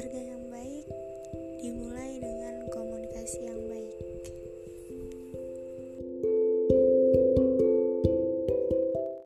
keluarga yang baik dimulai